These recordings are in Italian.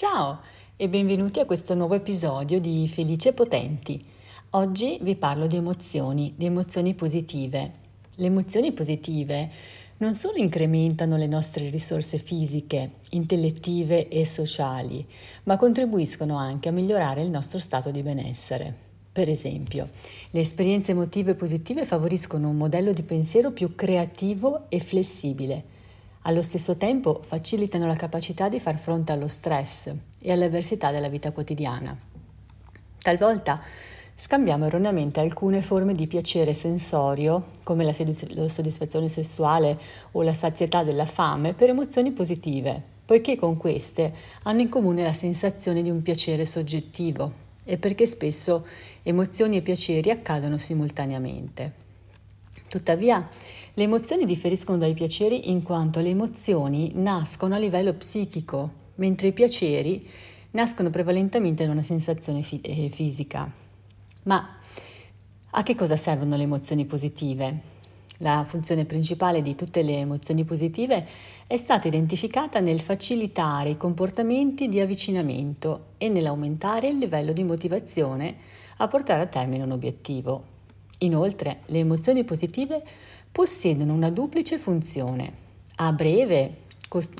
Ciao e benvenuti a questo nuovo episodio di Felice Potenti. Oggi vi parlo di emozioni, di emozioni positive. Le emozioni positive non solo incrementano le nostre risorse fisiche, intellettive e sociali, ma contribuiscono anche a migliorare il nostro stato di benessere. Per esempio, le esperienze emotive positive favoriscono un modello di pensiero più creativo e flessibile allo stesso tempo facilitano la capacità di far fronte allo stress e alle avversità della vita quotidiana. Talvolta scambiamo erroneamente alcune forme di piacere sensorio, come la, soddisfazione sessuale o la sazietà della fame, per emozioni positive, poiché con queste hanno in comune la sensazione di un piacere soggettivo e perché spesso emozioni e piaceri accadono simultaneamente. Tuttavia, le emozioni differiscono dai piaceri in quanto le emozioni nascono a livello psichico, mentre i piaceri nascono prevalentemente da una sensazione fi- eh, fisica. Ma a che cosa servono le emozioni positive? La funzione principale di tutte le emozioni positive è stata identificata nel facilitare i comportamenti di avvicinamento e nell'aumentare il livello di motivazione a portare a termine un obiettivo. Inoltre, le emozioni positive possiedono una duplice funzione. A breve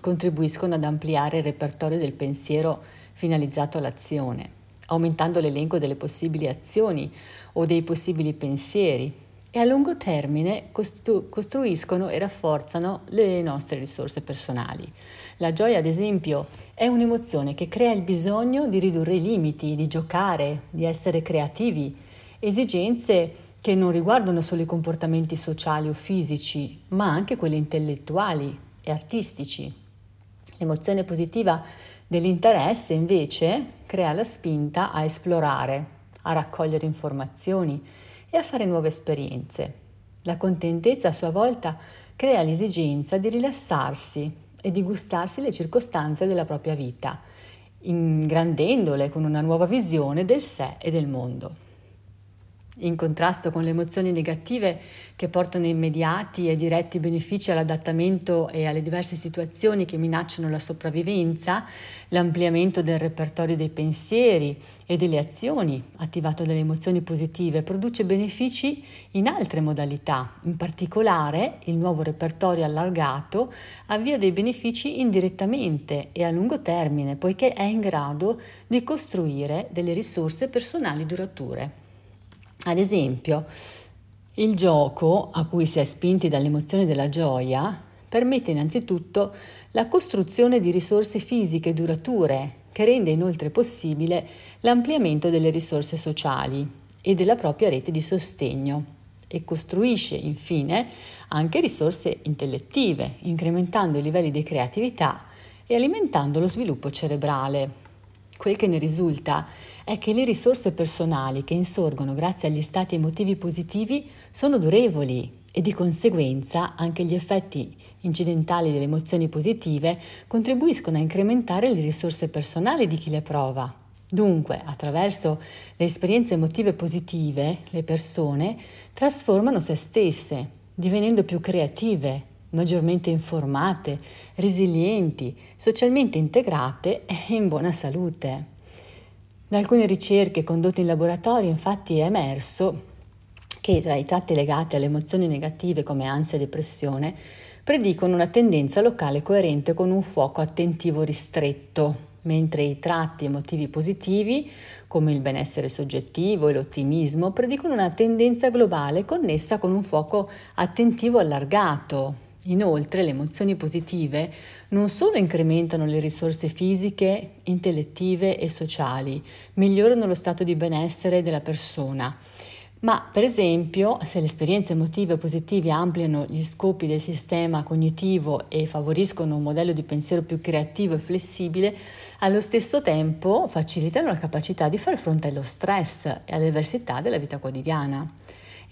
contribuiscono ad ampliare il repertorio del pensiero finalizzato all'azione, aumentando l'elenco delle possibili azioni o dei possibili pensieri e a lungo termine costru- costruiscono e rafforzano le nostre risorse personali. La gioia, ad esempio, è un'emozione che crea il bisogno di ridurre i limiti, di giocare, di essere creativi, esigenze che non riguardano solo i comportamenti sociali o fisici, ma anche quelli intellettuali e artistici. L'emozione positiva dell'interesse invece crea la spinta a esplorare, a raccogliere informazioni e a fare nuove esperienze. La contentezza a sua volta crea l'esigenza di rilassarsi e di gustarsi le circostanze della propria vita, ingrandendole con una nuova visione del sé e del mondo in contrasto con le emozioni negative che portano immediati e diretti benefici all'adattamento e alle diverse situazioni che minacciano la sopravvivenza, l'ampliamento del repertorio dei pensieri e delle azioni attivato dalle emozioni positive produce benefici in altre modalità. In particolare, il nuovo repertorio allargato avvia dei benefici indirettamente e a lungo termine, poiché è in grado di costruire delle risorse personali durature. Ad esempio, il gioco, a cui si è spinti dall'emozione della gioia, permette innanzitutto la costruzione di risorse fisiche durature, che rende inoltre possibile l'ampliamento delle risorse sociali e della propria rete di sostegno e costruisce infine anche risorse intellettive, incrementando i livelli di creatività e alimentando lo sviluppo cerebrale. Quel che ne risulta è che le risorse personali che insorgono grazie agli stati emotivi positivi sono durevoli e di conseguenza anche gli effetti incidentali delle emozioni positive contribuiscono a incrementare le risorse personali di chi le prova. Dunque, attraverso le esperienze emotive positive, le persone trasformano se stesse, divenendo più creative, maggiormente informate, resilienti, socialmente integrate e in buona salute. Da alcune ricerche condotte in laboratorio infatti è emerso che tra i tratti legati alle emozioni negative come ansia e depressione predicono una tendenza locale coerente con un fuoco attentivo ristretto, mentre i tratti emotivi positivi, come il benessere soggettivo e l'ottimismo, predicono una tendenza globale connessa con un fuoco attentivo allargato, Inoltre le emozioni positive non solo incrementano le risorse fisiche, intellettive e sociali, migliorano lo stato di benessere della persona, ma per esempio se le esperienze emotive positive ampliano gli scopi del sistema cognitivo e favoriscono un modello di pensiero più creativo e flessibile, allo stesso tempo facilitano la capacità di far fronte allo stress e alle avversità della vita quotidiana.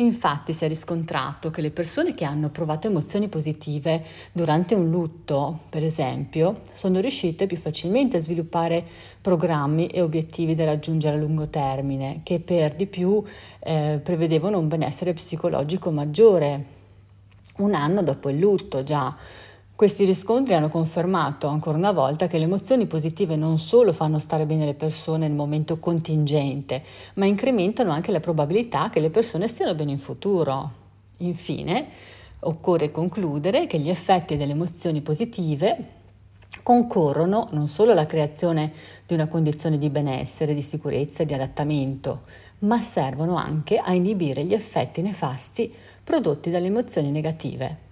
Infatti si è riscontrato che le persone che hanno provato emozioni positive durante un lutto, per esempio, sono riuscite più facilmente a sviluppare programmi e obiettivi da raggiungere a lungo termine, che per di più eh, prevedevano un benessere psicologico maggiore un anno dopo il lutto già Questi riscontri hanno confermato ancora una volta che le emozioni positive non solo fanno stare bene le persone nel momento contingente, ma incrementano anche la probabilità che le persone stiano bene in futuro. Infine, occorre concludere che gli effetti delle emozioni positive concorrono non solo alla creazione di una condizione di benessere, di sicurezza e di adattamento, ma servono anche a inibire gli effetti nefasti prodotti dalle emozioni negative.